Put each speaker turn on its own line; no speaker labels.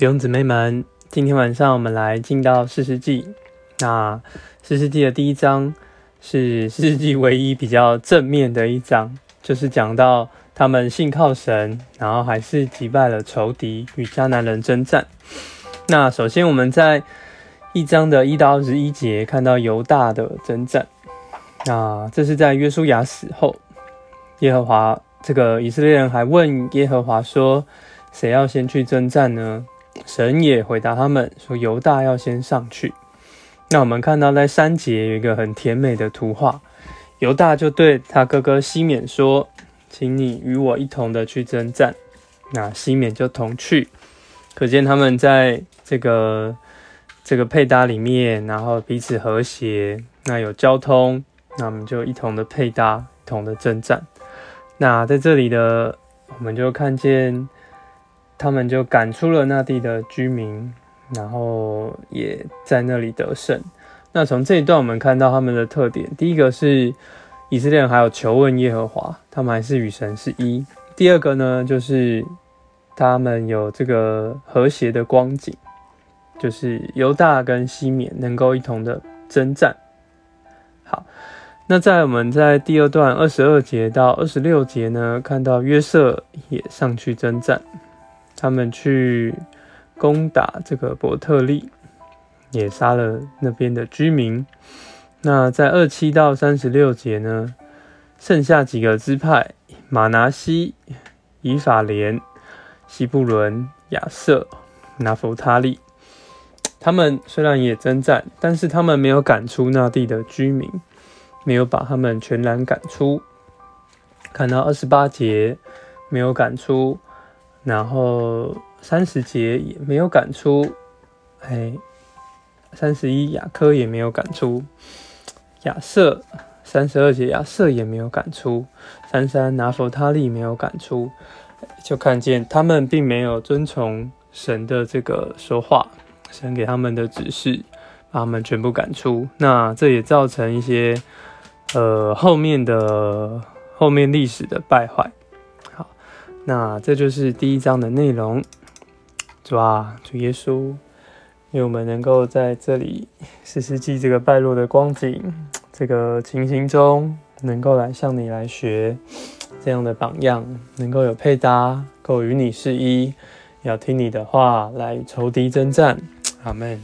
弟兄姊妹们，今天晚上我们来进到四世纪。那四世纪的第一章是四世纪唯一比较正面的一章，就是讲到他们信靠神，然后还是击败了仇敌，与迦南人征战。那首先我们在一章的一到二十一节看到犹大的征战。那这是在约书亚死后，耶和华这个以色列人还问耶和华说：“谁要先去征战呢？”神也回答他们说：“犹大要先上去。”那我们看到在三节有一个很甜美的图画，犹大就对他哥哥西缅说：“请你与我一同的去征战。”那西缅就同去，可见他们在这个这个配搭里面，然后彼此和谐，那有交通。那我们就一同的配搭，一同的征战。那在这里的，我们就看见他们就赶出了那地的居民，然后也在那里得胜。那从这一段我们看到他们的特点，第一个是以色列人还有求问耶和华，他们还是与神是一。第二个呢，就是他们有这个和谐的光景，就是犹大跟西缅能够一同的征战。好。那在我们在第二段二十二节到二十六节呢，看到约瑟也上去征战，他们去攻打这个伯特利，也杀了那边的居民。那在二七到三十六节呢，剩下几个支派：马拿西、以法莲、西布伦、亚瑟、拿弗他利。他们虽然也征战，但是他们没有赶出那地的居民。没有把他们全然赶出，看到二十八节没有赶出，然后三十节也没有赶出，哎，三十一雅科也没有赶出，亚瑟三十二节亚瑟也没有赶出，三三拿佛他利没有赶出，就看见他们并没有遵从神的这个说话，神给他们的指示，把他们全部赶出，那这也造成一些。呃，后面的后面历史的败坏，那这就是第一章的内容。主啊，主耶稣，愿我们能够在这里四世纪这个败落的光景、这个情形中，能够来向你来学这样的榜样，能够有配搭，够与你是一，要听你的话来仇敌征战。阿门。